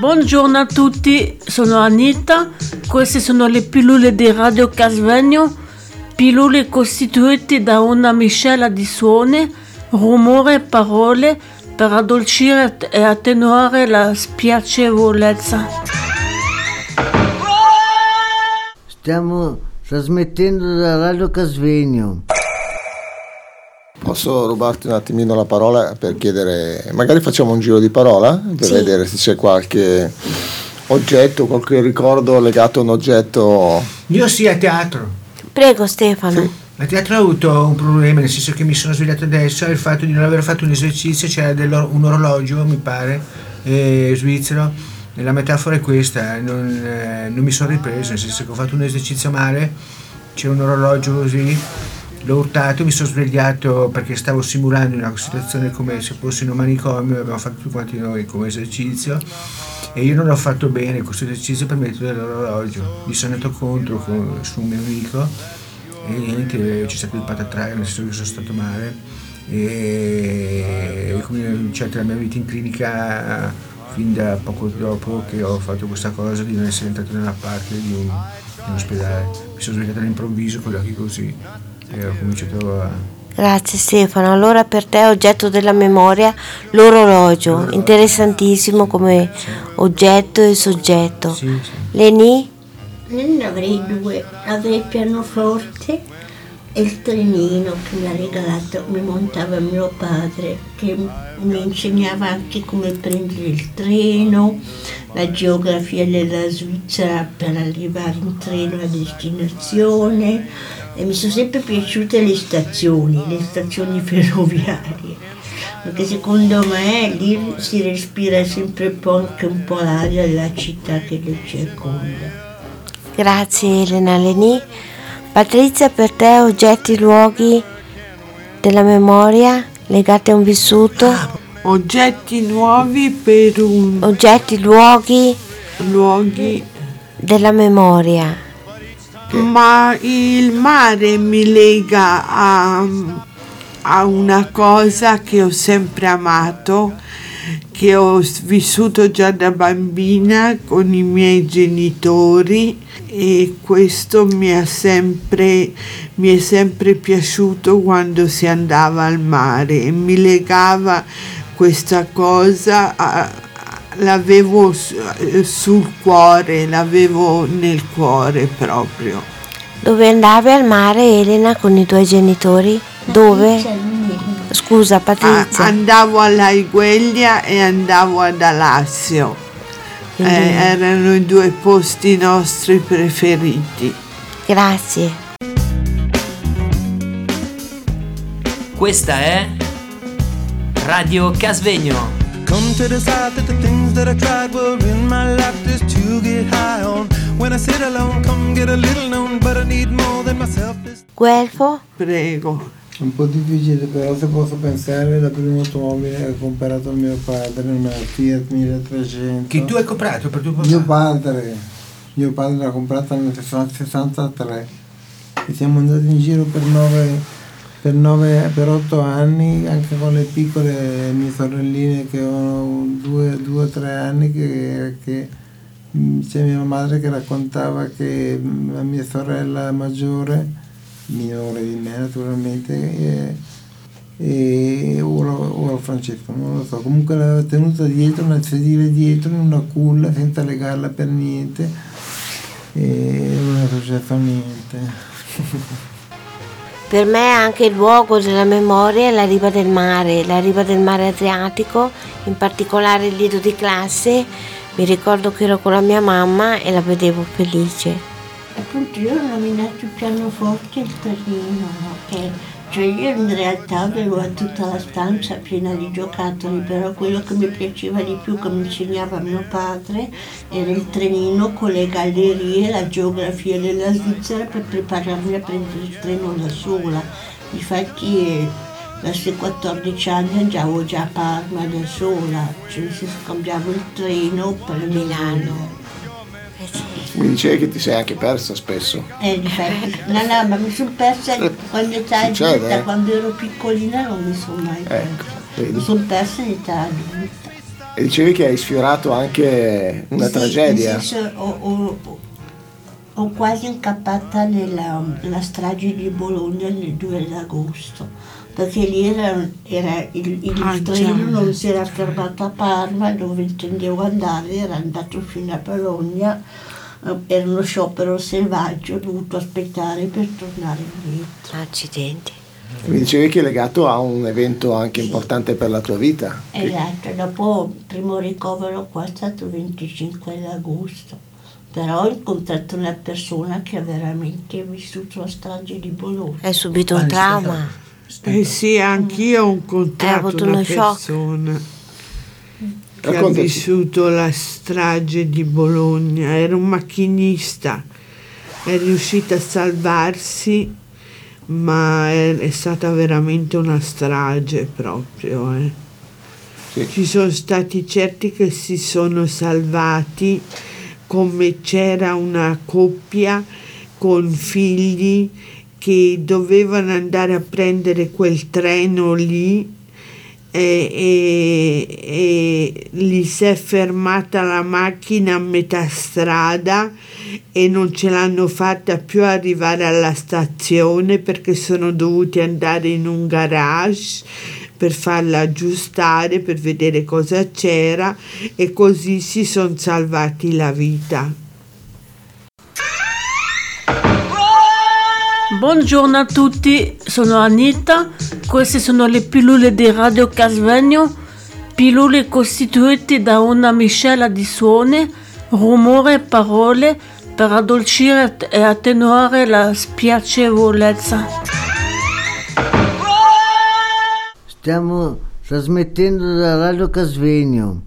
Buongiorno a tutti, sono Anita, queste sono le pillole di Radio Casvegno, pillole costituite da una miscela di suoni, rumore e parole per addolcire e attenuare la spiacevolezza. Stiamo trasmettendo da Radio Casvegno. Posso rubarti un attimino la parola per chiedere, magari facciamo un giro di parola per Sì. vedere se c'è qualche oggetto, qualche ricordo legato a un oggetto. Io sì a teatro. Prego Stefano. A teatro ho avuto un problema, nel senso che mi sono svegliato adesso e il fatto di non aver fatto un esercizio, c'era dell'or- un orologio, mi pare, eh, svizzero. E la metafora è questa, non, eh, non mi sono ripreso, nel senso che ho fatto un esercizio male, c'era un orologio così, l'ho urtato, mi sono svegliato perché stavo simulando una situazione come se fossi in un manicomio, abbiamo fatto tutti quanti noi come esercizio e io non ho fatto bene questo esercizio per metodo dell'orologio, mi sono andato contro con- su un mio amico e niente, c'è stato il patatraio, nel senso che sono stato male e come c'è la mia vita in clinica fin da poco dopo che ho fatto questa cosa di non essere entrato nella parte di un, di un ospedale. Mi sono svegliato all'improvviso con gli occhi così e ho cominciato a... Grazie Stefano. Allora per te oggetto della memoria l'orologio, interessantissimo come oggetto e soggetto. Sì, sì. Leni? Io ne avrei due, avrei il pianoforte e il trenino che mi ha regalato, mi montava mio padre, che mi insegnava anche come prendere il treno, la geografia della Svizzera per arrivare in treno a destinazione e mi sono sempre piaciute le stazioni, le stazioni ferroviarie, perché secondo me lì si respira sempre anche un po' l'aria della città che lo circonda. Grazie Elena. Leni? Patrizia per te oggetti, luoghi della memoria legati a un vissuto? Oggetti nuovi per un Oggetti, luoghi luoghi, della memoria. ma il mare mi lega a, a una cosa che ho sempre amato, che ho vissuto già da bambina con i miei genitori e questo mi ha sempre mi è sempre piaciuto quando si andava al mare e mi legava questa cosa a- l'avevo sul cuore, l'avevo nel cuore proprio. Dove andavi al mare Elena con i tuoi genitori? Dove? Scusa A- Patrizia. andavo all'Aigueglia e andavo ad Alassio. Eh, erano i due posti nostri preferiti. Grazie. Questa è Radio Casvegno. Come to decide that the things that I tried were in my life just to get high on. When I sit alone, come get a little known, but I need more than myself. Guelfo? Prego. È un po' difficile, però se posso pensare, la prima automobile che ha comprato mio padre, una Fiat 1300. Che tu hai comprato per tuo papà? Mio padre, mio padre l'ha comprata nel 63 e siamo andati in giro per nove, per nove, per otto anni, anche con le piccole mie sorelline che avevano due, due o tre anni, che, che mm, c'è mia madre che raccontava che mm, la mia sorella maggiore, minore di me naturalmente, e, e ora, ora Francesco, non lo so, comunque l'aveva tenuta dietro, nel sedile dietro, in una culla, senza legarla per niente, e non è successo niente. Per me anche il luogo della memoria è la riva del mare, la riva del mare Adriatico, in particolare il lido di classe. Mi ricordo che ero con la mia mamma e la vedevo felice. Appunto io ho nominato il pianoforte e il terreno, no? che cioè io in realtà avevo tutta la stanza piena di giocattoli, però quello che mi piaceva di più che mi insegnava mio padre era il trenino con le gallerie, la geografia della Svizzera per prepararmi a prendere il treno da sola. Infatti eh, da questi 14 anni andavo già a Parma da sola, cioè nel senso cambiavo il treno per Milano. Mi dicevi che ti sei anche persa spesso. Eh, difatti. No, no, ma mi sono persa quando età Succede, adulta, eh? quando ero piccolina non mi sono mai persa. Ecco, vedi. Mi sono persa in età adulta. E dicevi che hai sfiorato anche una Sì, tragedia. nel senso, ho, ho- ho quasi incappata nella, nella strage di Bologna il 2 agosto, perché lì era, era il, il Ah, treno non si era fermato a Parma dove intendevo andare, era andato fino a Bologna, eh, era uno sciopero selvaggio, ho dovuto aspettare per tornare indietro. Accidenti. Mi dicevi che è legato a un evento anche importante per la tua vita. Esatto, dopo il primo ricovero qua è stato il 25 agosto, però ho incontrato una persona che ha veramente vissuto la strage di Bologna. Hai subito un trauma. Eh sì, anch'io ho incontrato avuto una uno shock. Che ha vissuto la strage di Bologna, era un macchinista, è riuscito a salvarsi, ma è, è stata veramente una strage proprio. eh. Sì. Ci sono stati certi che si sono salvati, come c'era una coppia con figli che dovevano andare a prendere quel treno lì e, e- e gli si è fermata la macchina a metà strada e non ce l'hanno fatta più arrivare alla stazione perché sono dovuti andare in un garage per farla aggiustare, per vedere cosa c'era e così si sono salvati la vita. Buongiorno a tutti, sono Anita, queste sono le pillole di Radio Casvegno, pillole costituite da una miscela di suoni, rumore e parole per addolcire e attenuare la spiacevolezza. Stiamo trasmettendo da Radio Casvegno.